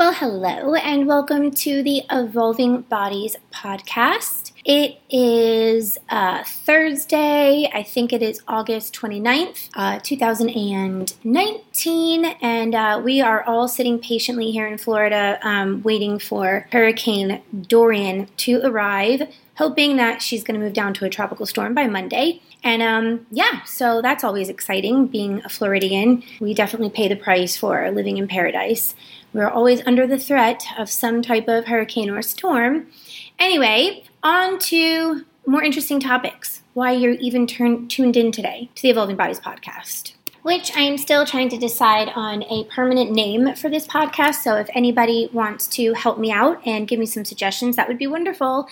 Well, hello, and welcome to the Evolving Bodies podcast. It is uh, Thursday, I think it is August 29th, uh, 2019, and uh, we are all sitting patiently here in Florida um, waiting for Hurricane Dorian to arrive, hoping that she's going to move down to a tropical storm by Monday. And um, yeah, so that's always exciting being a Floridian. We definitely pay the price for living in paradise. We're always under the threat of some type of hurricane or storm. Anyway, on to more interesting topics. Why you're even turn, tuned in today to the Evolving Bodies podcast which I am still trying to decide on a permanent name for this podcast. So if anybody wants to help me out and give me some suggestions, that would be wonderful.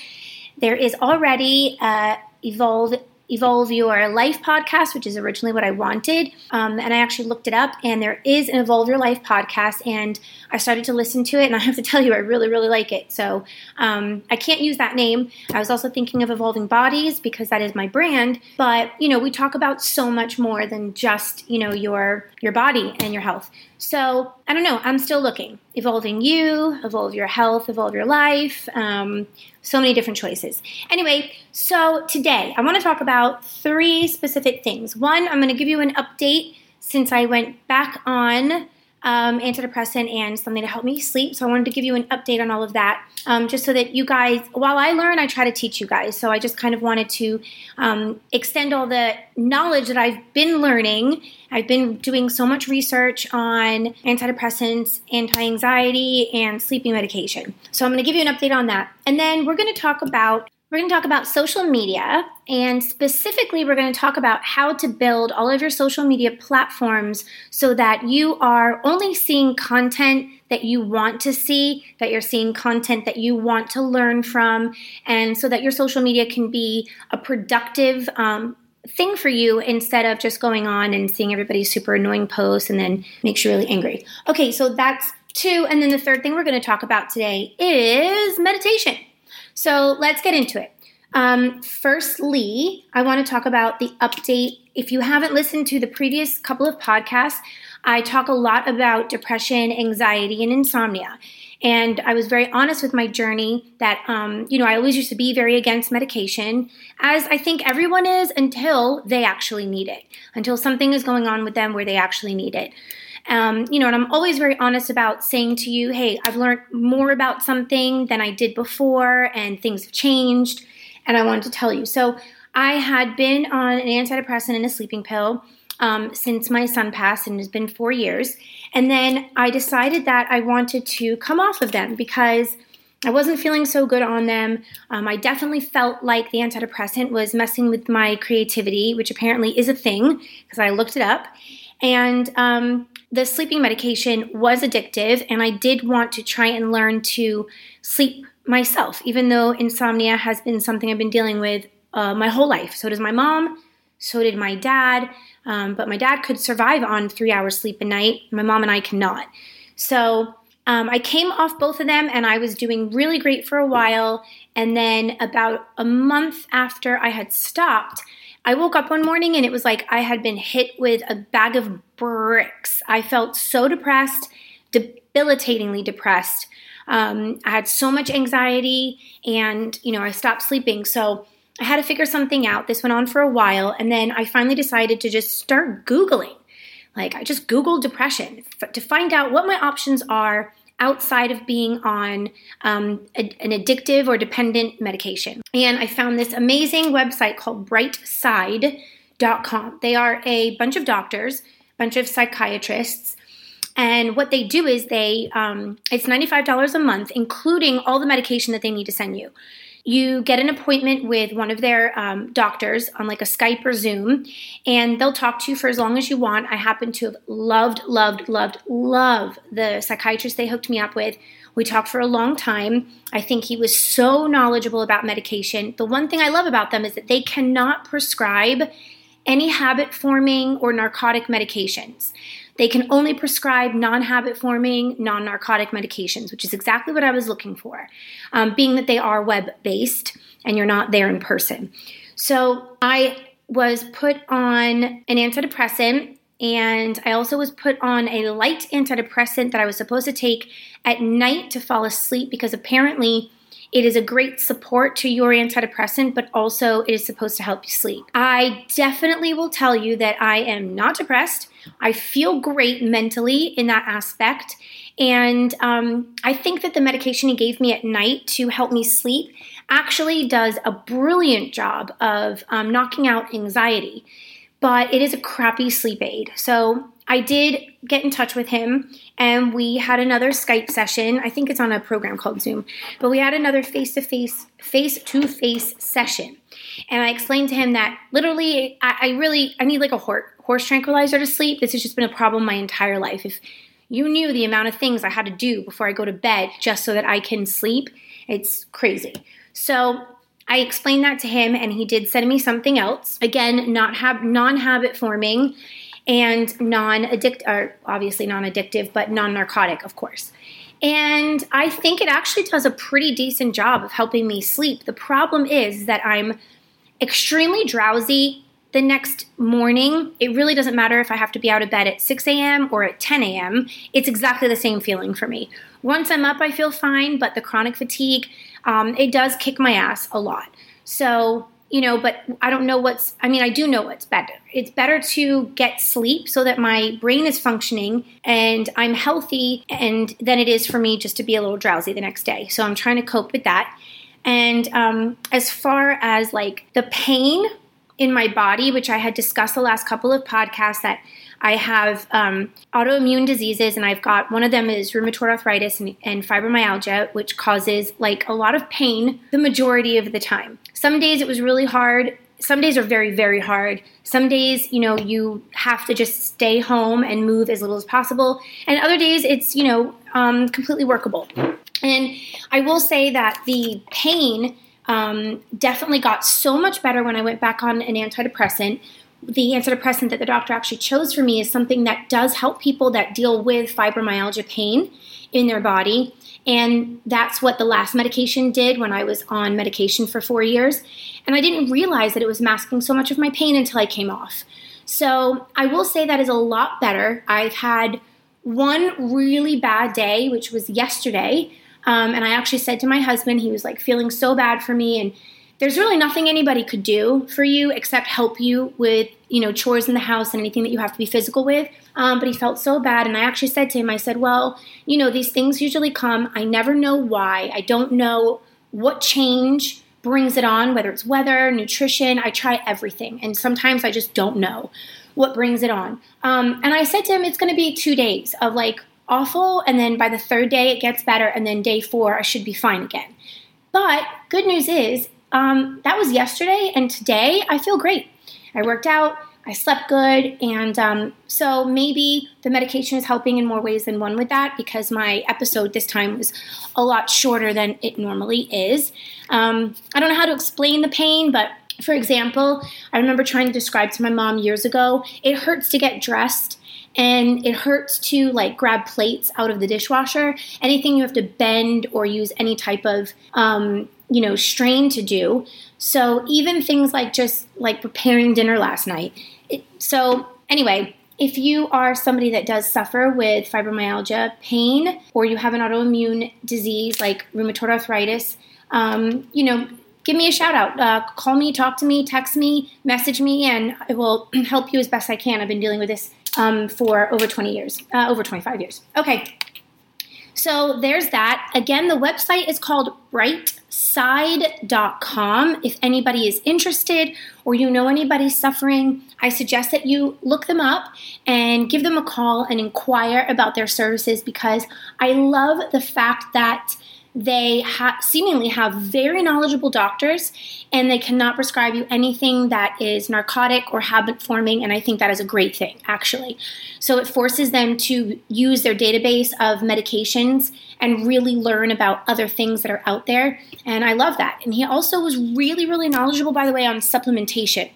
There is already uh, Evolve Evolve Your Life podcast, which is originally what I wanted. Um, and I actually looked it up, and there is an Evolve Your Life podcast, and I started to listen to it, and I have to tell you, I really, really like it. So um, I can't use that name. I was also thinking of Evolving Bodies because that is my brand, but you know, we talk about so much more than just you know your your body and your health. So I don't know. I'm still looking. Evolving you, evolve your health, evolve your life. Um, so many different choices. Anyway, so today I want to talk about three specific things. One, I'm going to give you an update since I went back on um, antidepressant and something to help me sleep. So I wanted to give you an update on all of that, um, just so that you guys, while I learn, I try to teach you guys. So I just kind of wanted to um, extend all the knowledge that I've been learning. I've been doing so much research on antidepressants, anti anxiety, and sleeping medication. So I'm going to give you an update on that. And then we're going to talk about we're going to talk about social media, and specifically, we're going to talk about how to build all of your social media platforms so that you are only seeing content that you want to see, that you're seeing content that you want to learn from, and so that your social media can be a productive um, thing for you instead of just going on and seeing everybody's super annoying posts and then makes you really angry. Okay, so that's two. And then the third thing we're going to talk about today is meditation. So let's get into it. Um, firstly, I want to talk about the update. If you haven't listened to the previous couple of podcasts, I talk a lot about depression, anxiety, and insomnia. And I was very honest with my journey that, um, you know, I always used to be very against medication, as I think everyone is until they actually need it, until something is going on with them where they actually need it. Um, you know, and I'm always very honest about saying to you, hey, I've learned more about something than I did before, and things have changed, and I wanted to tell you. So I had been on an antidepressant and a sleeping pill um, since my son passed, and it's been four years. And then I decided that I wanted to come off of them because I wasn't feeling so good on them. Um, I definitely felt like the antidepressant was messing with my creativity, which apparently is a thing because I looked it up. And um, the sleeping medication was addictive, and I did want to try and learn to sleep myself, even though insomnia has been something I've been dealing with uh, my whole life. So does my mom, so did my dad. Um, but my dad could survive on three hours sleep a night. My mom and I cannot. So um, I came off both of them and I was doing really great for a while. And then about a month after I had stopped, I woke up one morning and it was like I had been hit with a bag of bricks. I felt so depressed, debilitatingly depressed. Um, I had so much anxiety and, you know, I stopped sleeping. So I had to figure something out. This went on for a while. And then I finally decided to just start Googling. Like, I just Googled depression to find out what my options are outside of being on um, a, an addictive or dependent medication. And I found this amazing website called brightside.com. They are a bunch of doctors, bunch of psychiatrists. And what they do is they, um, it's $95 a month, including all the medication that they need to send you you get an appointment with one of their um, doctors on like a Skype or Zoom, and they'll talk to you for as long as you want. I happen to have loved, loved, loved, love the psychiatrist they hooked me up with. We talked for a long time. I think he was so knowledgeable about medication. The one thing I love about them is that they cannot prescribe any habit forming or narcotic medications. They can only prescribe non habit forming, non narcotic medications, which is exactly what I was looking for, um, being that they are web based and you're not there in person. So I was put on an antidepressant And I also was put on a light antidepressant that I was supposed to take at night to fall asleep because apparently it is a great support to your antidepressant, but also it is supposed to help you sleep. I definitely will tell you that I am not depressed. I feel great mentally in that aspect. And um, I think that the medication he gave me at night to help me sleep actually does a brilliant job of um, knocking out anxiety. But it is a crappy sleep aid. So I did get in touch with him and we had another Skype session. I think it's on a program called Zoom, but we had another face to face, face to face session. And I explained to him that literally, I, I really, I need like a horse, horse tranquilizer to sleep. This has just been a problem my entire life. If you knew the amount of things I had to do before I go to bed just so that I can sleep, it's crazy. So I explained that to him, and he did send me something else. Again, not have non-habit forming, and non-addict, or obviously non-addictive, but non-narcotic, of course. And I think it actually does a pretty decent job of helping me sleep. The problem is that I'm extremely drowsy the next morning. It really doesn't matter if I have to be out of bed at 6 a.m. or at 10 a.m., it's exactly the same feeling for me. Once I'm up, I feel fine, but the chronic fatigue, um, it does kick my ass a lot. So you know, but I don't know what's, I mean, I do know what's better. It's better to get sleep so that my brain is functioning and I'm healthy and than it is for me just to be a little drowsy the next day. So I'm trying to cope with that. And um, as far as like the pain in my body, which I had discussed the last couple of podcasts, that I have um, autoimmune diseases, and I've got one of them is rheumatoid arthritis and, and fibromyalgia, which causes like a lot of pain the majority of the time. Some days it was really hard. Some days are very, very hard. Some days, you know, you have to just stay home and move as little as possible. And other days, it's, you know, um, completely workable. And I will say that the pain um, definitely got so much better when I went back on an antidepressant the antidepressant that the doctor actually chose for me is something that does help people that deal with fibromyalgia pain in their body. And that's what the last medication did when I was on medication for four years. And I didn't realize that it was masking so much of my pain until I came off. So I will say that is a lot better. I've had one really bad day, which was yesterday. Um, and I actually said to my husband, he was like feeling so bad for me. And there's really nothing anybody could do for you except help you with you know chores in the house and anything that you have to be physical with. Um, but he felt so bad. And i actually said to him i said well you know these things usually come. I never know why. I don't know what change brings it on whether it's weather nutrition. I try everything. And sometimes i just don't know what brings it on. Um, and i said to him it's going to be two days of like awful. And then by the third day it gets better. And then day four i should be fine again. But good news is um, that was yesterday, and today I feel great. I worked out, I slept good, and um, so maybe the medication is helping in more ways than one with that because my episode this time was a lot shorter than it normally is. Um, I don't know how to explain the pain, but for example, I remember trying to describe to my mom years ago it hurts to get dressed and it hurts to like grab plates out of the dishwasher. Anything you have to bend or use any type of um, you know, strain to do. So even things like just like preparing dinner last night. It, so anyway, if you are somebody that does suffer with fibromyalgia pain or you have an autoimmune disease like rheumatoid arthritis, um, you know, give me a shout out. Uh, call me, talk to me, text me, message me, and I will help you as best I can. I've been dealing with this um, for over 20 years, uh, over 25 years. Okay. So there's that. Again, the website is called Bright side.com. If anybody is interested or you know anybody suffering, I suggest that you look them up and give them a call and inquire about their services because I love the fact that they ha- seemingly have very knowledgeable doctors and they cannot prescribe you anything that is narcotic or habit forming. And I think that is a great thing, actually. So it forces them to use their database of medications and really learn about other things that are out there. And I love that. And he also was really, really knowledgeable, by the way, on supplementation.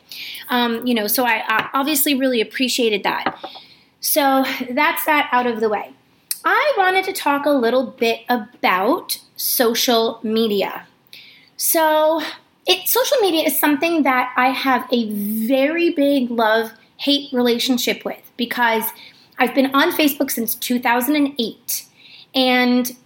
Um, you know, so I, I obviously really appreciated that. So that's that out of the way. I wanted to talk a little bit about social media. So, it, social media is something that I have a very big love hate relationship with because I've been on Facebook since 2008. And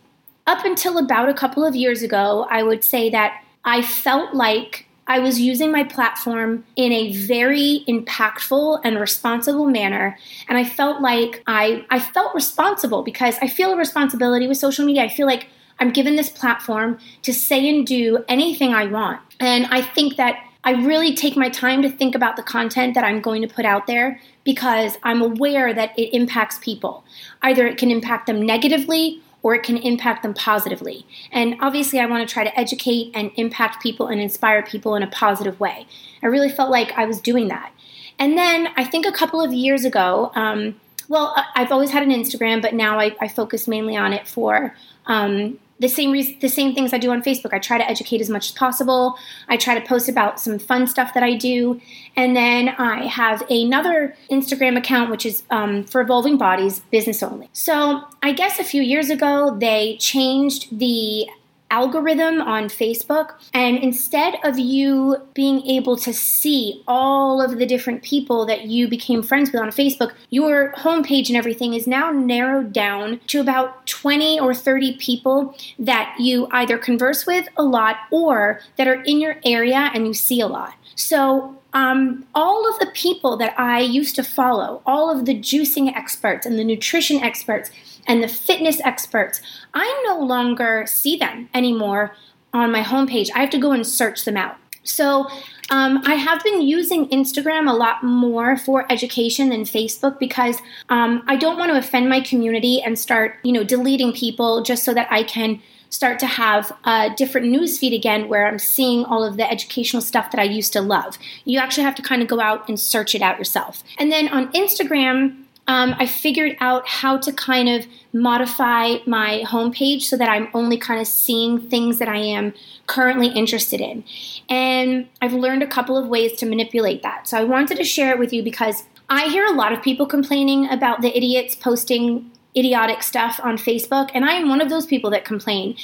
up until about a couple of years ago, I would say that I felt like I was using my platform in a very impactful and responsible manner. And I felt like I, I felt responsible because I feel a responsibility with social media. I feel like I'm given this platform to say and do anything I want. And I think that I really take my time to think about the content that I'm going to put out there because I'm aware that it impacts people. Either it can impact them negatively or it can impact them positively. And obviously, I want to try to educate and impact people and inspire people in a positive way. I really felt like I was doing that. And then I think a couple of years ago, um, well, I've always had an Instagram, but now I, I focus mainly on it for um, the same re- the same things I do on Facebook. I try to educate as much as possible. I try to post about some fun stuff that I do, and then I have another Instagram account which is um, for Evolving Bodies, business only. So I guess a few years ago they changed the algorithm on Facebook. And instead of you being able to see all of the different people that you became friends with on Facebook, your homepage and everything is now narrowed down to about 20 or 30 people that you either converse with a lot or that are in your area and you see a lot. So um, all of the people that I used to follow, all of the juicing experts and the nutrition experts, and the fitness experts, I no longer see them anymore on my homepage. I have to go and search them out. So um, I have been using Instagram a lot more for education than Facebook because um, I don't want to offend my community and start, you know, deleting people just so that I can start to have a different news feed again where I'm seeing all of the educational stuff that I used to love. You actually have to kind of go out and search it out yourself. And then on Instagram, um, I figured out how to kind of modify my homepage so that I'm only kind of seeing things that I am currently interested in. And I've learned a couple of ways to manipulate that. So I wanted to share it with you because I hear a lot of people complaining about the idiots posting idiotic stuff on Facebook, and I am one of those people that complain.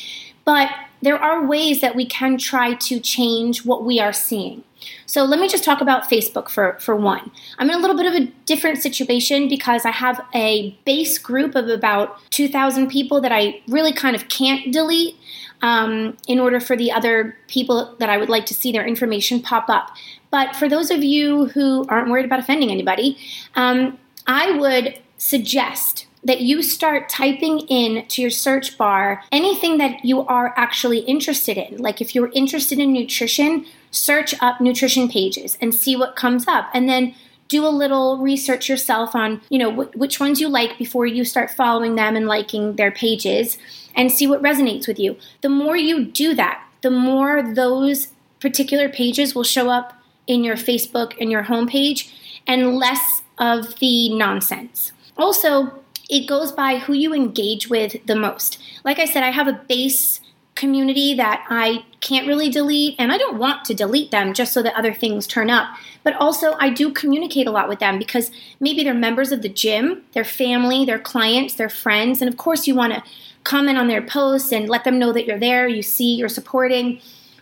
But there are ways that we can try to change what we are seeing. So let me just talk about Facebook for, for one. I'm in a little bit of a different situation because I have a base group of about 2,000 people that I really kind of can't delete um, in order for the other people that I would like to see their information pop up. But for those of you who aren't worried about offending anybody, um, I would suggest that you start typing in to your search bar anything that you are actually interested in. Like if you're interested in nutrition, search up nutrition pages and see what comes up. And then do a little research yourself on, you know, wh- which ones you like before you start following them and liking their pages and see what resonates with you. The more you do that, the more those particular pages will show up in your Facebook and your homepage and less of the nonsense. Also, it goes by who you engage with the most. Like I said, I have a base community that I can't really delete, and I don't want to delete them just so that other things turn up. But also, I do communicate a lot with them because maybe they're members of the gym, their family, their clients, their friends, and of course, you want to comment on their posts and let them know that you're there, you see, you're supporting.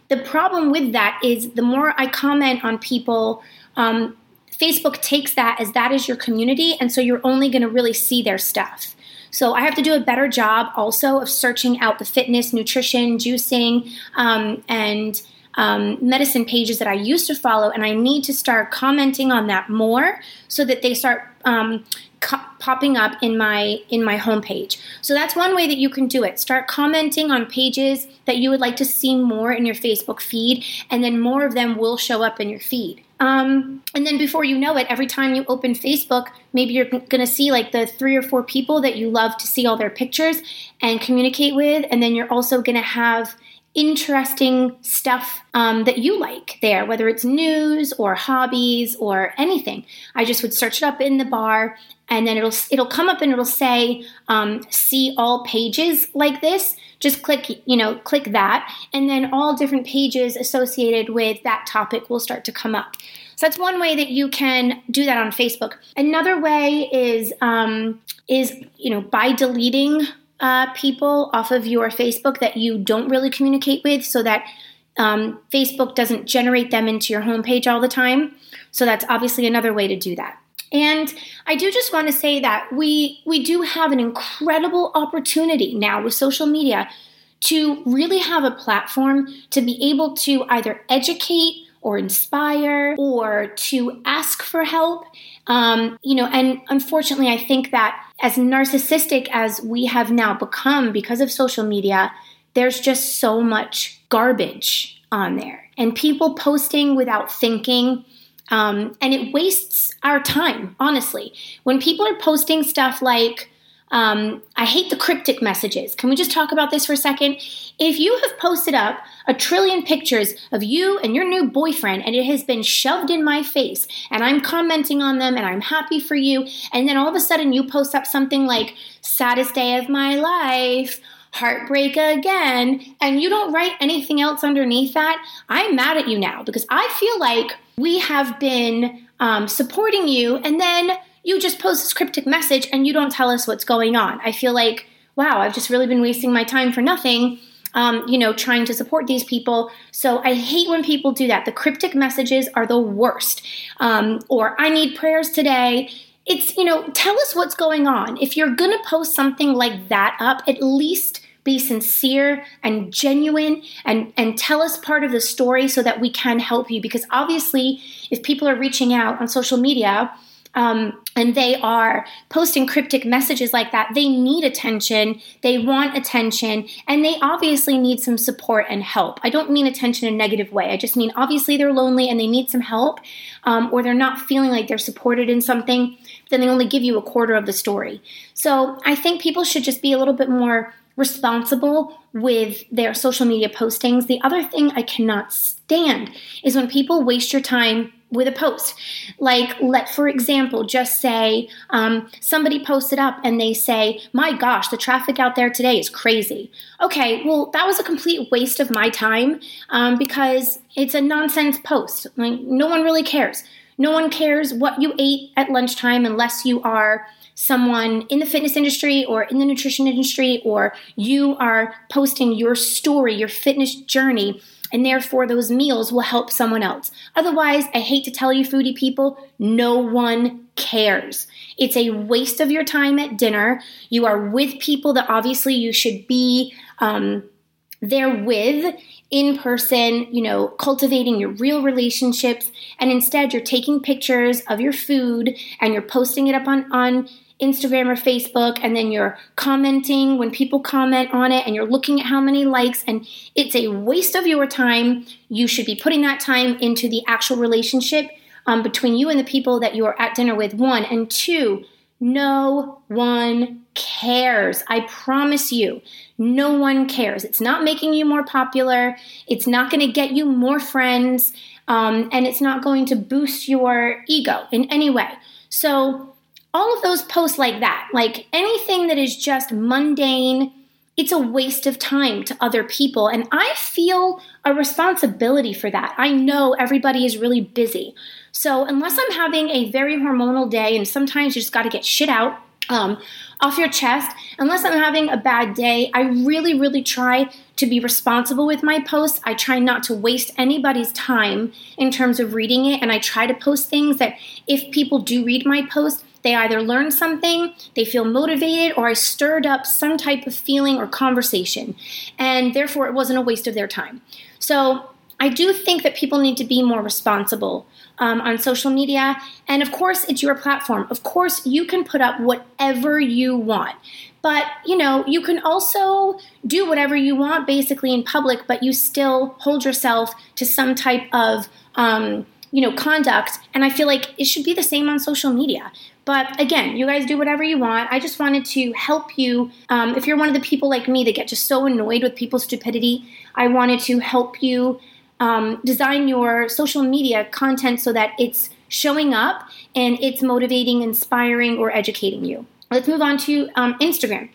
The problem with that is the more I comment on people, um, Facebook takes that as that is your community, and so you're only going to really see their stuff. So I have to do a better job also of searching out the fitness, nutrition, juicing, um, and um, medicine pages that I used to follow, and I need to start commenting on that more so that they start um, co- popping up in my in my homepage. So that's one way that you can do it. Start commenting on pages that you would like to see more in your Facebook feed, and then more of them will show up in your feed. Um, and then before you know it, every time you open Facebook, maybe you're going to see like the three or four people that you love to see all their pictures and communicate with. And then you're also going to have interesting stuff um, that you like there, whether it's news or hobbies or anything. I just would search it up in the bar, and then it'll it'll come up and it'll say um, "see all pages" like this. Just click, you know, click that, and then all different pages associated with that topic will start to come up. So that's one way that you can do that on Facebook. Another way is um, is you know by deleting uh, people off of your Facebook that you don't really communicate with so that um, Facebook doesn't generate them into your homepage all the time. So that's obviously another way to do that. And I do just want to say that we we do have an incredible opportunity now with social media to really have a platform to be able to either educate or inspire or to ask for help. Um, you know, and unfortunately, I think that as narcissistic as we have now become because of social media, there's just so much garbage on there and people posting without thinking. Um, and it wastes our time, honestly. When people are posting stuff like, um, I hate the cryptic messages. Can we just talk about this for a second? If you have posted up a trillion pictures of you and your new boyfriend and it has been shoved in my face and I'm commenting on them and I'm happy for you, and then all of a sudden you post up something like, saddest day of my life, heartbreak again, and you don't write anything else underneath that, I'm mad at you now because I feel like we have been um, supporting you and then you just post this cryptic message and you don't tell us what's going on. I feel like, wow, I've just really been wasting my time for nothing. Um, you know, trying to support these people. So I hate when people do that. The cryptic messages are the worst. Um, or I need prayers today. It's, you know, tell us what's going on. If you're going to post something like that up, at least be sincere and genuine and, and tell us part of the story so that we can help you. Because obviously, if people are reaching out on social media, um, and they are posting cryptic messages like that, they need attention, they want attention, and they obviously need some support and help. I don't mean attention in a negative way. I just mean obviously they're lonely and they need some help, um, or they're not feeling like they're supported in something, then they only give you a quarter of the story. So I think people should just be a little bit more responsible with their social media postings. The other thing I cannot stand is when people waste your time with a post. Like, let, for example, just say um, somebody posted up and they say, My gosh, the traffic out there today is crazy. Okay, well, that was a complete waste of my time um, because it's a nonsense post. Like, no one really cares. No one cares what you ate at lunchtime unless you are someone in the fitness industry or in the nutrition industry or you are posting your story, your fitness journey and therefore those meals will help someone else. Otherwise, I hate to tell you, foodie people, no one cares. It's a waste of your time at dinner. You are with people that obviously you should be um, there with in person, you know, cultivating your real relationships. And instead, you're taking pictures of your food and you're posting it up on, on Instagram or Facebook, and then you're commenting when people comment on it, and you're looking at how many likes, and it's a waste of your time. You should be putting that time into the actual relationship um, between you and the people that you are at dinner with, one. And two, no one cares. I promise you, no one cares. It's not making you more popular, it's not going to get you more friends, um, and it's not going to boost your ego in any way. So, all of those posts like that, like anything that is just mundane, it's a waste of time to other people. And I feel a responsibility for that. I know everybody is really busy. So, unless I'm having a very hormonal day, and sometimes you just got to get shit out um, off your chest, unless I'm having a bad day, I really, really try to be responsible with my posts. I try not to waste anybody's time in terms of reading it. And I try to post things that if people do read my post, they either learn something, they feel motivated, or I stirred up some type of feeling or conversation. And therefore, it wasn't a waste of their time. So, I do think that people need to be more responsible um, on social media. And of course, it's your platform. Of course, you can put up whatever you want. But, you know, you can also do whatever you want basically in public, but you still hold yourself to some type of, um, you know, conduct. And I feel like it should be the same on social media. But again, you guys do whatever you want. I just wanted to help you. Um, if you're one of the people like me that get just so annoyed with people's stupidity, I wanted to help you um, design your social media content so that it's showing up and it's motivating, inspiring, or educating you. Let's move on to um, Instagram.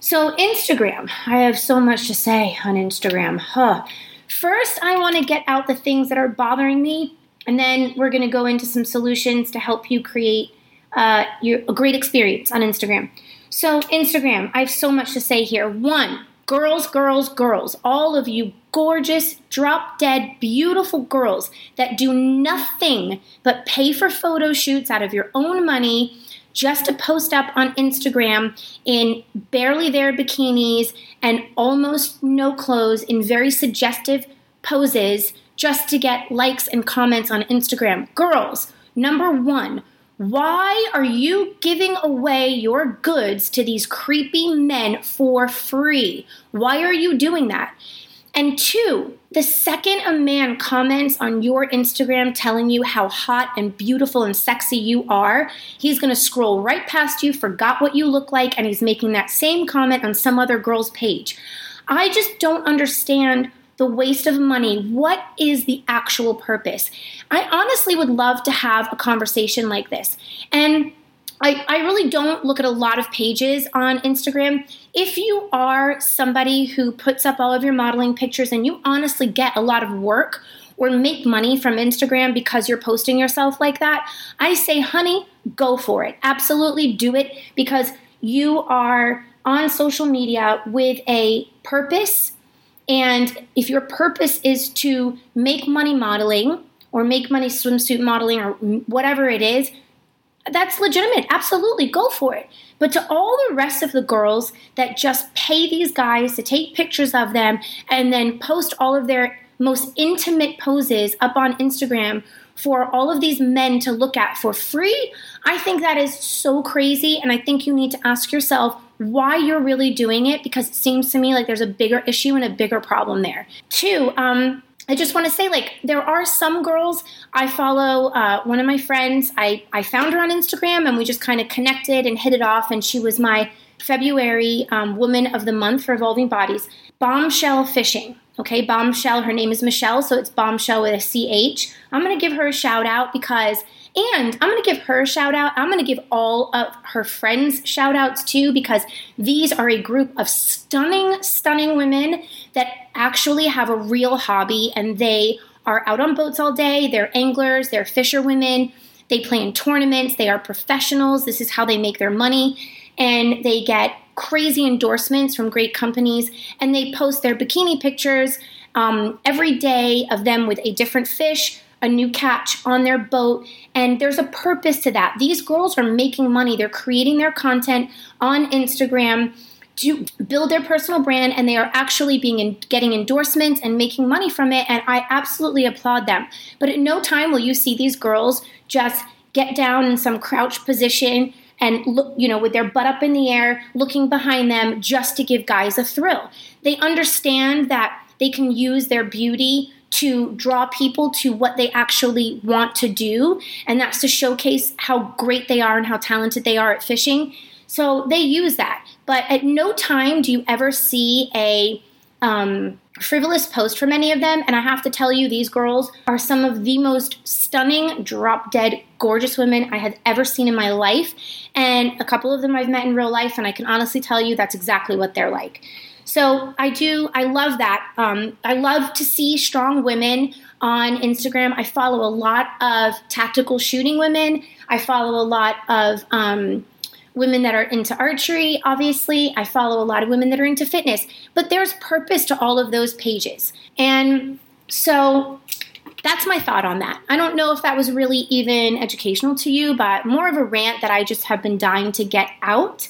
So, Instagram, I have so much to say on Instagram. Huh. First, I want to get out the things that are bothering me, and then we're going to go into some solutions to help you create uh, your, a great experience on Instagram. So, Instagram, I have so much to say here. One, Girls, girls, girls, all of you gorgeous, drop dead, beautiful girls that do nothing but pay for photo shoots out of your own money just to post up on Instagram in barely there bikinis and almost no clothes in very suggestive poses just to get likes and comments on Instagram. Girls, number one, why are you giving away your goods to these creepy men for free? Why are you doing that? And two, the second a man comments on your Instagram telling you how hot and beautiful and sexy you are, he's gonna scroll right past you, forgot what you look like, and he's making that same comment on some other girl's page. I just don't understand the waste of money. What is the actual purpose? I honestly would love to have a conversation like this. And I, I really don't look at a lot of pages on Instagram. If you are somebody who puts up all of your modeling pictures and you honestly get a lot of work or make money from Instagram because you're posting yourself like that, I say, honey, go for it. Absolutely do it because you are on social media with a purpose. And if your purpose is to make money modeling or make money swimsuit modeling or whatever it is, that's legitimate. Absolutely, go for it. But to all the rest of the girls that just pay these guys to take pictures of them and then post all of their most intimate poses up on Instagram for all of these men to look at for free, I think that is so crazy. And I think you need to ask yourself why you're really doing it because it seems to me like there's a bigger issue and a bigger problem there. Two, um, I just want to say, like, there are some girls I follow. Uh, one of my friends, I, I found her on Instagram and we just kind of connected and hit it off. And she was my February um, Woman of the Month for Evolving Bodies. Bombshell Fishing. Okay, Bombshell. Her name is Michelle, so it's Bombshell with a CH. I'm to give her a shout out because and I'm to give her a shout out. I'm to give all of her friends shout outs too because these are a group of stunning, stunning women that actually have a real hobby and they are out on boats all day. They're anglers, they're fisherwomen, they play in tournaments, they are professionals. This is how they make their money. And they get crazy endorsements from great companies and they post their bikini pictures um, every day of them with a different fish a new catch on their boat. And there's a purpose to that. These girls are making money, they're creating their content on Instagram to build their personal brand and they are actually being in, getting endorsements and making money from it and I absolutely applaud them. But at no time will you see these girls just get down in some crouch position and look, you know, with their butt up in the air, looking behind them just to give guys a thrill. They understand that they can use their beauty to draw people to what they actually want to do, and that's to showcase how great they are and how talented they are at fishing. So they use that. But at no time do you ever see a um, frivolous post from any of them. And I have to tell you, these girls are some of the most stunning, drop dead, gorgeous women I have ever seen in my life. And a couple of them I've met in real life, and I can honestly tell you that's exactly what they're like. So I do, I love that. Um, I love to see strong women on Instagram. I follow a lot of tactical shooting women. I follow a lot of um, women that are into archery, obviously. I follow a lot of women that are into fitness. But there's purpose to all of those pages. And so that's my thought on that. I don't know if that was really even educational to you, but more of a rant that I just have been dying to get out.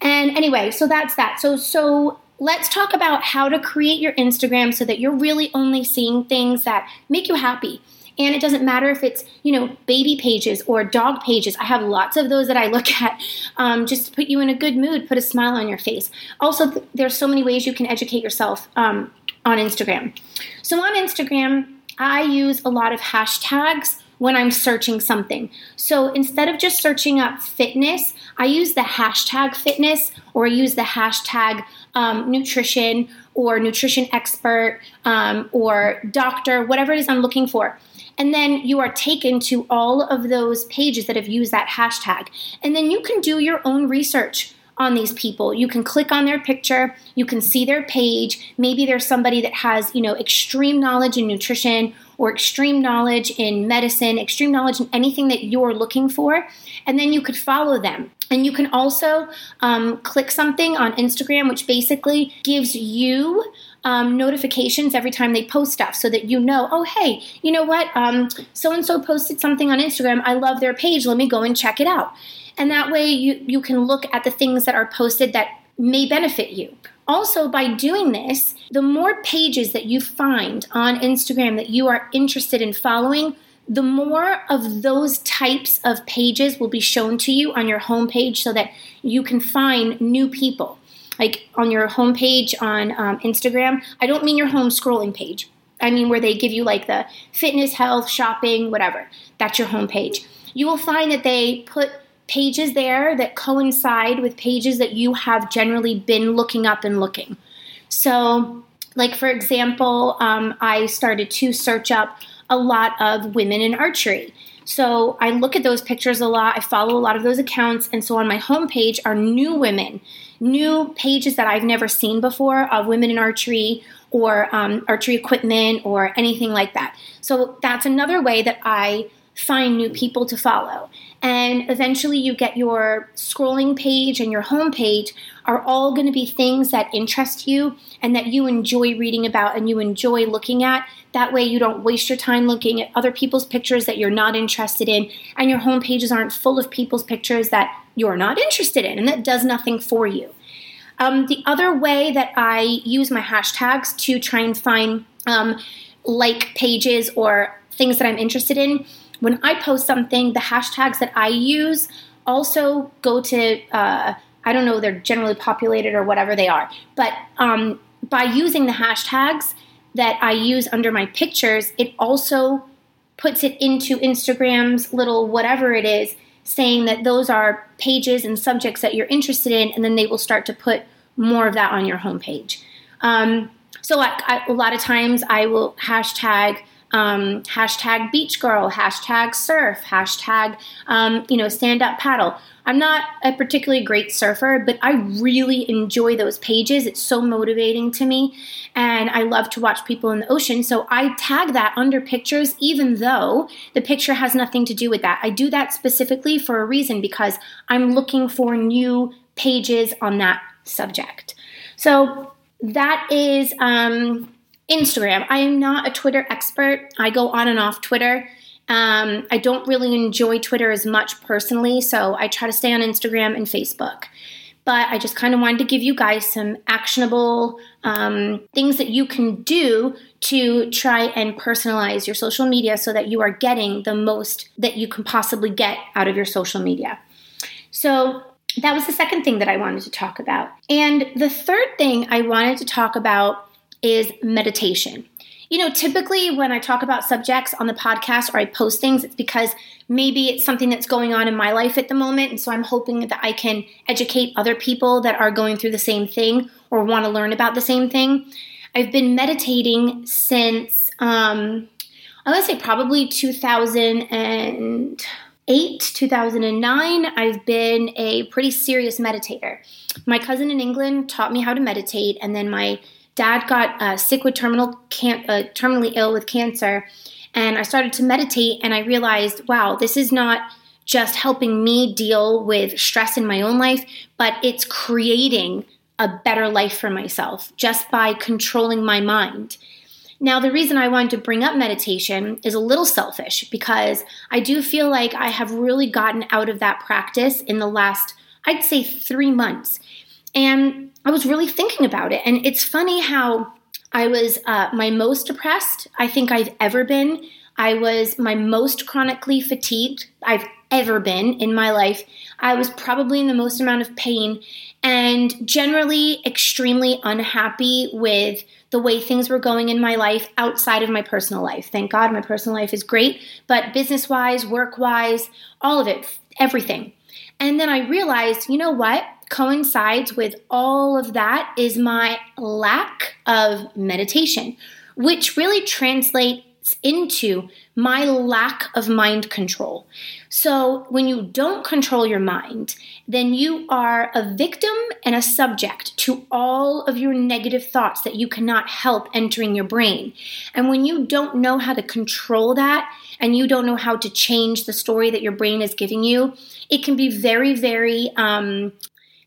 And anyway, so that's that. So so let's talk about how to create your Instagram so that you're really only seeing things that make you happy. And it doesn't matter if it's, you know, baby pages or dog pages. I have lots of those that I look at um, just to put you in a good mood, put a smile on your face. Also, th- there's so many ways you can educate yourself um, on Instagram. So on Instagram, I use a lot of hashtags when I'm searching something. So instead of just searching up fitness, I use the hashtag fitness or I use the hashtag um, nutrition or nutrition expert um, or doctor, whatever it is I'm looking for. And then you are taken to all of those pages that have used that hashtag. And then you can do your own research on these people. You can click on their picture, you can see their page. Maybe there's somebody that has, you know, extreme knowledge in nutrition or extreme knowledge in medicine, extreme knowledge in anything that you're looking for, and then you could follow them. And you can also um, click something on Instagram, which basically gives you um, notifications every time they post stuff so that you know, oh, hey, you know what? So and so posted something on Instagram. I love their page. Let me go and check it out. And that way you, you can look at the things that are posted that may benefit you. Also, by doing this, the more pages that you find on Instagram that you are interested in following, the more of those types of pages will be shown to you on your homepage so that you can find new people. Like on your homepage on um, Instagram, I don't mean your home scrolling page. I mean where they give you like the fitness, health, shopping, whatever. That's your homepage. You will find that they put pages there that coincide with pages that you have generally been looking up and looking. So, like for example, um, I started to search up a lot of women in archery. So I look at those pictures a lot. I follow a lot of those accounts. And so on my homepage are new women, new pages that I've never seen before of women in archery or um, archery equipment or anything like that. So that's another way that I find new people to follow. And eventually, you get your scrolling page and your home page are all going to be things that interest you and that you enjoy reading about and you enjoy looking at. That way, you don't waste your time looking at other people's pictures that you're not interested in, and your home pages aren't full of people's pictures that you're not interested in and that does nothing for you. Um, the other way that I use my hashtags to try and find um, like pages or things that I'm interested in when I post something, the hashtags that I use also go to, uh, I don't know, they're generally populated or whatever they are. But um, by using the hashtags that I use under my pictures, it also puts it into Instagram's little whatever it is, saying that those are pages and subjects that you're interested in, and then they will start to put more of that on your homepage. Um, so, like, I, a lot of times I will hashtag um, hashtag beach girl, hashtag surf, hashtag, um, you know, stand up paddle. I'm not a particularly great surfer, but I really enjoy those pages. It's so motivating to me. And I love to watch people in the ocean. So I tag that under pictures, even though the picture has nothing to do with that. I do that specifically for a reason because I'm looking for new pages on that subject. So that is um, Instagram. I am not a Twitter expert. I go on and off Twitter. Um, I don't really enjoy Twitter as much personally, so I try to stay on Instagram and Facebook. But I just kind of wanted to give you guys some actionable um, things that you can do to try and personalize your social media so that you are getting the most that you can possibly get out of your social media. So, that was the second thing that I wanted to talk about. And the third thing I wanted to talk about is meditation. You know, typically when I talk about subjects on the podcast or I post things, it's because maybe it's something that's going on in my life at the moment. And so I'm hoping that I can educate other people that are going through the same thing or want to learn about the same thing. I've been meditating since, um, I would say probably 2008, 2009. I've been a pretty serious meditator. My cousin in England taught me how to meditate, and then my Dad got uh, sick with terminal can- uh, terminally ill with cancer, and I started to meditate, and I realized, wow, this is not just helping me deal with stress in my own life, but it's creating a better life for myself just by controlling my mind. Now, the reason I wanted to bring up meditation is a little selfish because I do feel like I have really gotten out of that practice in the last, I'd say, three months. And I was really thinking about it. And it's funny how I was uh, my most depressed I think I've ever been. I was my most chronically fatigued I've ever been in my life. I was probably in the most amount of pain and generally extremely unhappy with the way things were going in my life outside of my personal life. Thank God my personal life is great, but business wise, work wise, all of it, everything. And then I realized, you know what? Coincides with all of that is my lack of meditation, which really translates into my lack of mind control. So, when you don't control your mind, then you are a victim and a subject to all of your negative thoughts that you cannot help entering your brain. And when you don't know how to control that and you don't know how to change the story that your brain is giving you, it can be very, very um,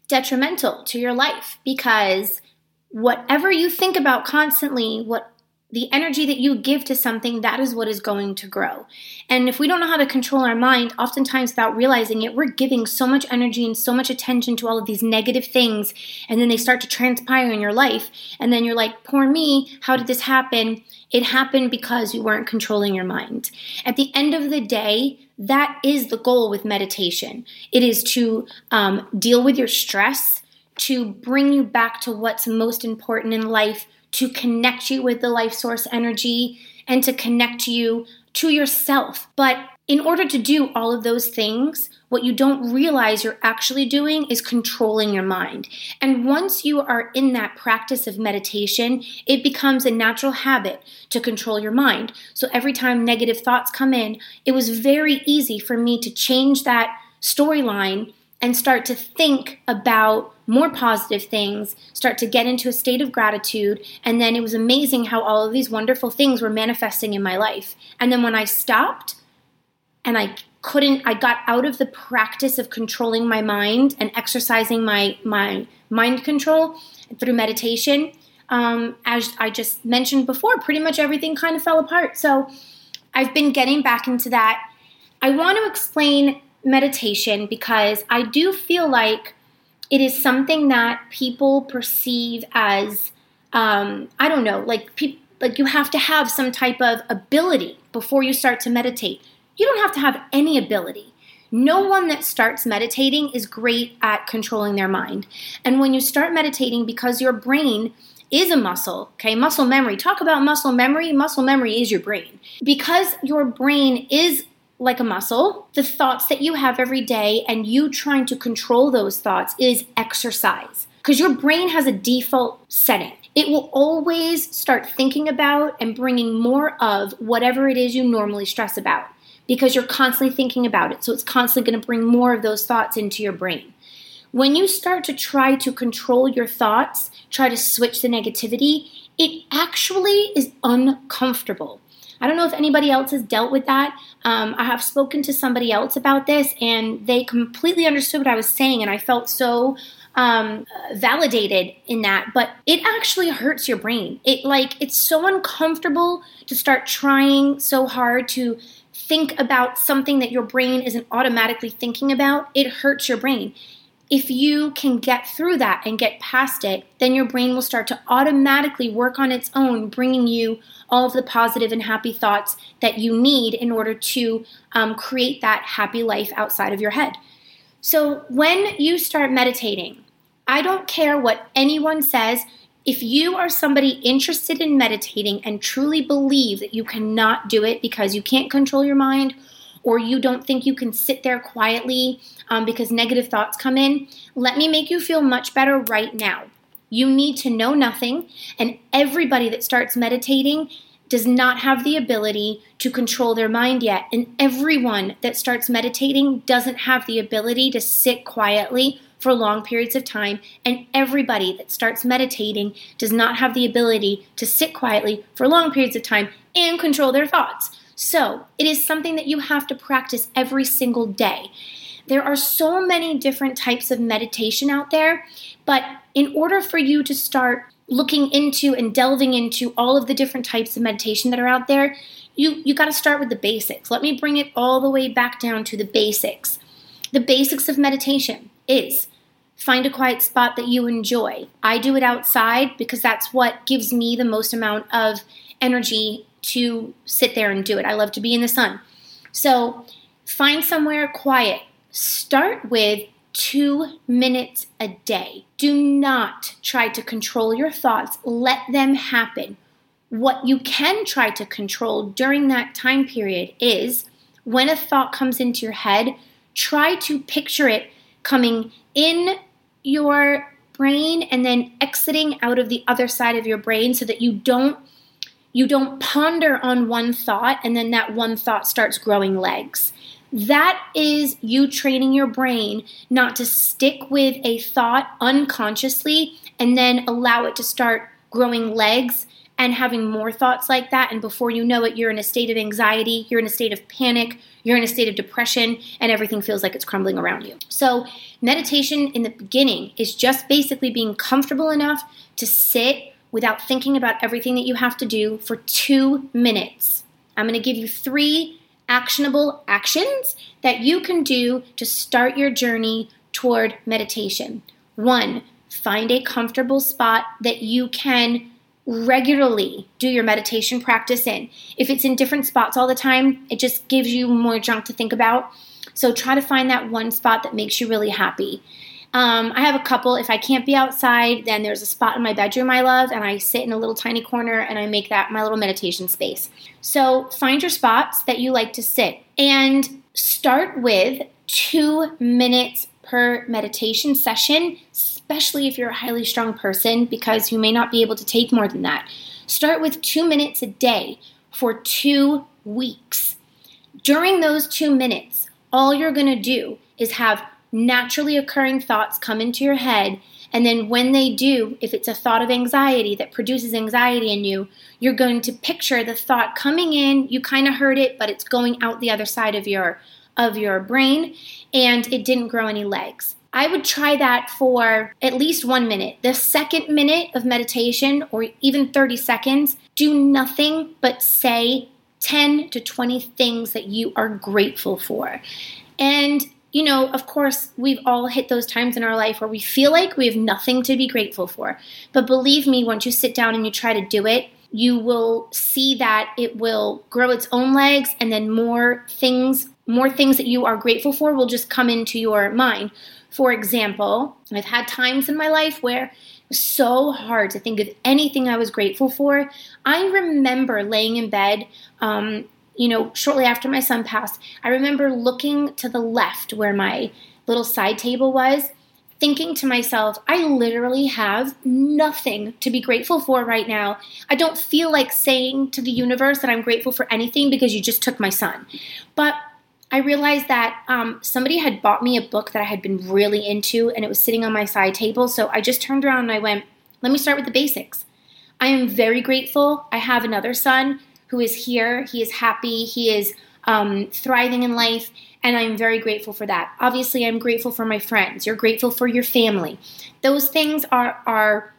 detrimental to your life because whatever you think about constantly, what the energy that you give to something, that is what is going to grow. And if we don't know how to control our mind, oftentimes without realizing it, we're giving so much energy and so much attention to all of these negative things. And then they start to transpire in your life. And then you're like, poor me, how did this happen? It happened because you weren't controlling your mind. At the end of the day, that is the goal with meditation. It is to um, deal with your stress, to bring you back to what's most important in life to connect you with the life source energy and to connect you to yourself. But in order to do all of those things, what you don't realize you're actually doing is controlling your mind. And once you are in that practice of meditation, it becomes a natural habit to control your mind. So every time negative thoughts come in, it was very easy for me to change that storyline and start to think about more positive things, start to get into a state of gratitude. And then it was amazing how all of these wonderful things were manifesting in my life. And then when I stopped and I couldn't, I got out of the practice of controlling my mind and exercising my, my mind control through meditation. Um, as I just mentioned before, pretty much everything kind of fell apart. So I've been getting back into that. I want to explain meditation because I do feel like it is something that people perceive as um, I don't know, like people like you have to have some type of ability before you start to meditate. You don't have to have any ability. No one that starts meditating is great at controlling their mind. And when you start meditating, because your brain is a muscle, okay, muscle memory, talk about muscle memory. Muscle memory is your brain. Because your brain is like a muscle. The thoughts that you have every day and you trying to control those thoughts is exercise. Because your brain has a default setting. It will always start thinking about and bringing more of whatever it is you normally stress about because you're constantly thinking about it. So it's constantly going to bring more of those thoughts into your brain. When you start to try to control your thoughts, try to switch the negativity, it actually is uncomfortable. I don't know if anybody else has dealt with that. Um, I have spoken to somebody else about this, and they completely understood what I was saying, and I felt so um, validated in that. But it actually hurts your brain. It like it's so uncomfortable to start trying so hard to think about something that your brain isn't automatically thinking about. It hurts your brain if you can get through that and get past it, then your brain will start to automatically work on its own, bringing you all of the positive and happy thoughts that you need in order to um, create that happy life outside of your head. So, when you start meditating, I don't care what anyone says. If you are somebody interested in meditating and truly believe that you cannot do it because you can't control your mind or you don't think you can sit there quietly um, because negative thoughts come in, let me make you feel much better right now. You need to know nothing, and everybody that starts meditating does not have the ability to control their mind yet. And everyone that starts meditating doesn't have the ability to sit quietly for long periods of time. And everybody that starts meditating does not have the ability to sit quietly for long periods of time and control their thoughts. So it is something that you have to practice every single day. There are so many different types of meditation out there, but in order for you to start looking into and delving into all of the different types of meditation that are out there, you you got to start with the basics. Let me bring it all the way back down to the basics. The basics of meditation is find a quiet spot that you enjoy. I do it outside because that's what gives me the most amount of energy to sit there and do it. I love to be in the sun. So find somewhere quiet. Start with two minutes a day. Do not try to control your thoughts, let them happen. What you can try to control during that time period is when a thought comes into your head, try to picture it coming in your brain and then exiting out of the other side of your brain so that you don't you don't ponder on one thought and then that one thought starts growing legs. That is you training your brain not to stick with a thought unconsciously and then allow it to start growing legs and having more thoughts like that. And before you know it, you're in a state of anxiety, you're in a state of panic, you're in a state of depression, and everything feels like it's crumbling around you. So, meditation in the beginning is just basically being comfortable enough to sit without thinking about everything that you have to do for two minutes. I'm going to give you three actionable actions that you can do to start your journey toward meditation. One, find a comfortable spot that you can regularly do your meditation practice in. If it's in different spots all the time, it just gives you more junk to think about. So try to find that one spot that makes you really happy. Um, I have a couple. If I can't be outside, then there's a spot in my bedroom I love, and I sit in a little tiny corner and I make that my little meditation space. So find your spots that you like to sit and start with two minutes per meditation session, especially if you're a highly strong person, because you may not be able to take more than that. Start with two minutes a day for two weeks. During those two minutes, all you're going to do is have naturally occurring thoughts come into your head. And then when they do, if it's a thought of anxiety that produces anxiety in you, you're going to picture the thought coming in. You kind of heard it, but it's going out the other side of your of your brain and it didn't grow any legs. I would try that for at least one minute. The second minute of meditation, or even 30 seconds, do nothing but say 10 to 20 things that you are grateful for. And you know, of course, we've all hit those times in our life where we feel like we have nothing to be grateful for. But believe me, once you sit down and you try to do it, you will see that it will grow its own legs and then more things more things that you are grateful for will just come into your mind. For example, I've had times in my life where it was so hard to think of anything I was grateful for. I remember laying in bed um, you know, shortly after my son passed, I remember looking to the left where my little side table was, thinking to myself, I literally have nothing to be grateful for right now. I don't feel like saying to the universe that I'm grateful for anything because you just took my son. But I realized that um, somebody had bought me a book that I had been really into and it was sitting on my side table. So I just turned around and I went, let me start with the basics. I am very grateful. I have another son who is here. He is happy. He is um, thriving in life, and I'm very grateful for that. Obviously, I'm grateful for my friends. You're grateful for your family. Those things are are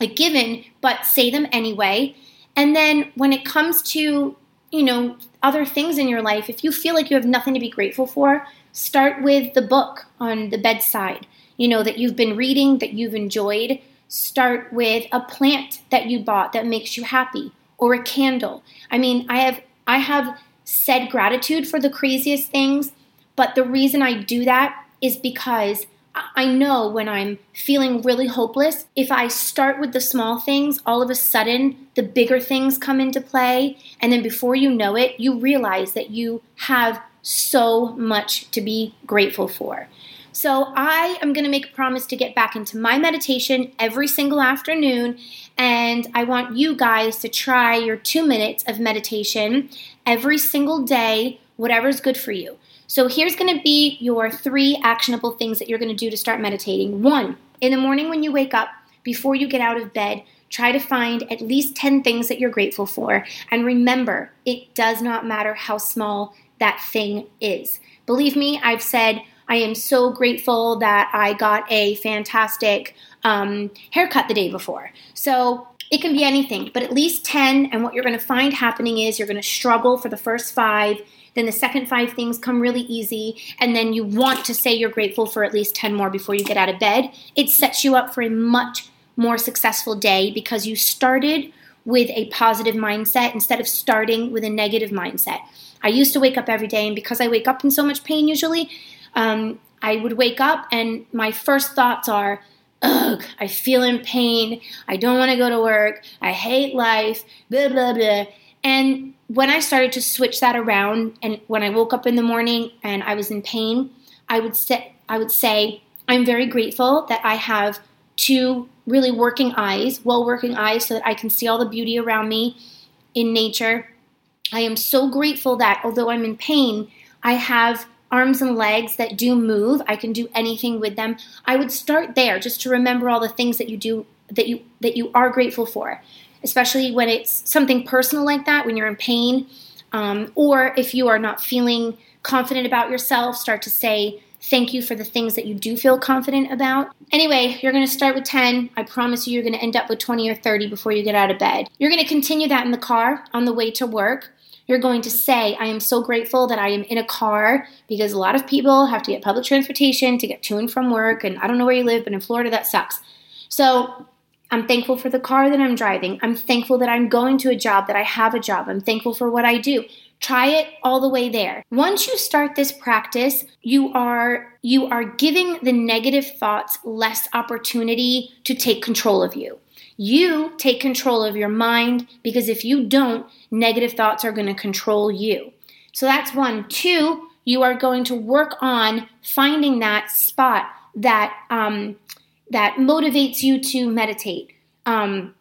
a given, but say them anyway. And then when it comes to you know other things in your life, if you feel like you have nothing to be grateful for, start with the book on the bedside. You know that you've been reading that you've enjoyed. Start with a plant that you bought that makes you happy or a candle. I mean, I have I have said gratitude for the craziest things, but the reason I do that is because I know when I'm feeling really hopeless, if I start with the small things, all of a sudden the bigger things come into play. And then before you know it, you realize that you have so much to be grateful for. So I am going to make a promise to get back into my meditation every single afternoon. And I want you guys to try your two minutes of meditation every single day, whatever's good for you. So here's going to be your three actionable things that you're going to do to start meditating. One, in the morning when you wake up, before you get out of bed, try to find at least 10 things that you're grateful for. And remember, it does not matter how small that thing is. Believe me, I've said I am so grateful that I got a fantastic um, haircut the day before. So it can be anything, but at least 10. And what you're going to find happening is you're going to struggle for the first five. Then the second five things come really easy. And then you want to say you're grateful for at least 10 more before you get out of bed. It sets you up for a much more successful day because you started with a positive mindset instead of starting with a negative mindset. I used to wake up every day, and because I wake up in so much pain usually, um, I would wake up and my first thoughts are, ugh, I feel in pain. I don't want to go to work. I hate life, blah, blah, blah. And when I started to switch that around, and when I woke up in the morning and I was in pain, I would say, I would say, I'm very grateful that I have two really working eyes, well working eyes, so that I can see all the beauty around me. in nature. I am so grateful that although I'm in pain, I have arms and legs that do move. I can do anything with them. I would start there just to remember all the things that you do that you that you are grateful for, especially when it's something personal like that, when you're in pain, um, or if you are not feeling confident about yourself. Start to say thank you for the things that you do feel confident about. Anyway, you're going to start with 10. I promise you, you're going to end up with 20 or 30 before you get out of bed. You're going to continue that in the car on the way to work. You're going to say, I am so grateful that I am in a car because a lot of people have to get public transportation to get to and from work. And I don't know where you live, but in Florida, that sucks. So I'm thankful for the car that I'm driving. I'm thankful that I'm going to a job, that I have a job. I'm thankful for what I do. Try it all the way there. Once you start this practice, you are you are giving the negative thoughts less opportunity to take control of you. You take control of your mind because if you don't, negative thoughts are going to control you. So that's one. Two, you are going to work on finding that spot that um, that motivates you to meditate. Um,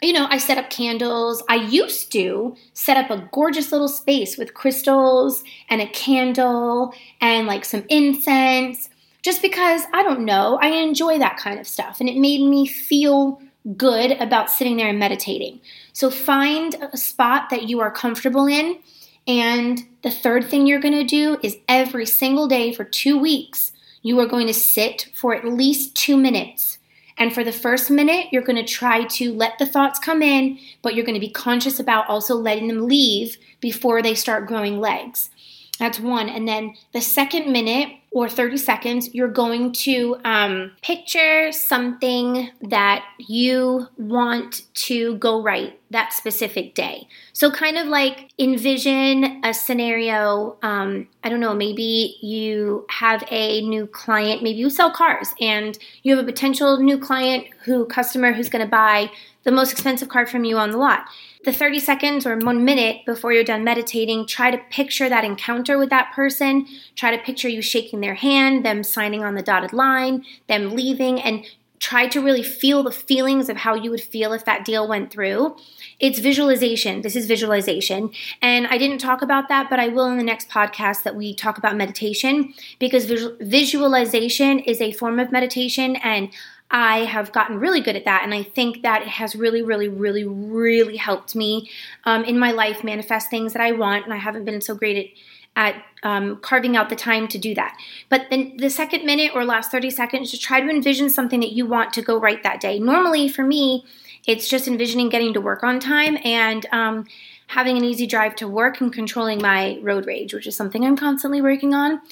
you know, I set up candles. I used to set up a gorgeous little space with crystals and a candle and like some incense just because I don't know, I enjoy that kind of stuff and it made me feel good about sitting there and meditating. So find a spot that you are comfortable in. And the third thing you're going to do is every single day for two weeks, you are going to sit for at least two minutes. And for the first minute, you're going to try to let the thoughts come in, but you're going to be conscious about also letting them leave before they start growing legs. That's one. And then the second minute or 30 seconds, you're going to um, picture something that you want to go right that specific day. So, kind of like envision a scenario. Um, I don't know, maybe you have a new client, maybe you sell cars, and you have a potential new client who, customer who's going to buy the most expensive car from you on the lot the 30 seconds or one minute before you're done meditating, try to picture that encounter with that person. Try to picture you shaking their hand, them signing on the dotted line, them leaving, and try to really feel the feelings of how you would feel if that deal went through. It's visualization. This is visualization. And I didn't talk about that, but I will in the next podcast that we talk about meditation because visualization is a form of meditation and I have gotten really good at that. And I think that it has really, really, really, really helped me um, in my life manifest things that I want. And I haven't been so great at, at um, carving out the time to do that. But then the second minute or last 30 seconds, just try to envision something that you want to go right that day. Normally, for me, it's just envisioning getting to work on time and um, having an easy drive to work and controlling my road rage, which is something I'm constantly working on.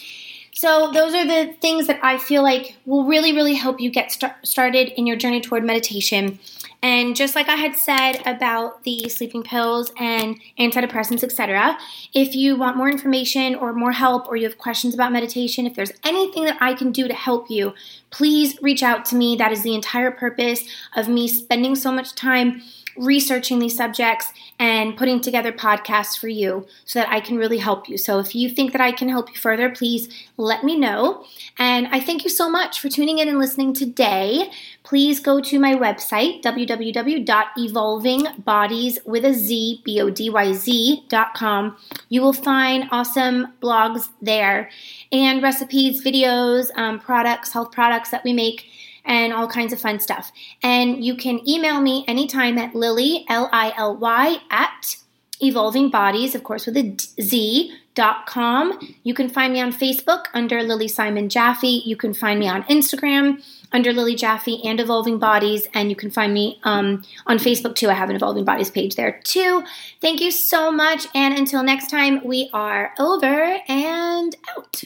So, those are the things that I feel like will really, really help you get start- started in your journey toward meditation. And just like I had said about the sleeping pills and antidepressants, etc., if you want more information or more help or you have questions about meditation, if there's anything that I can do to help you, please reach out to me. That is the entire purpose of me spending so much time researching these subjects and putting together podcasts for you so that I can really help you. So if you think that I can help you further, please let me know. And I thank you so much for tuning in and listening today. Please go to my website, www.evolvingbodieswithaz.com. You will find awesome blogs there and recipes, videos, um, products, health products that we make and all kinds of fun stuff. And you can email me anytime at Lily, L I L Y, at evolving bodies, of course, with a Z. Dot com. You can find me on Facebook under Lily Simon Jaffe. You can find me on Instagram under Lily Jaffe and Evolving Bodies, and you can find me um, on Facebook too. I have an Evolving Bodies page there too. Thank you so much, and until next time, we are over and out.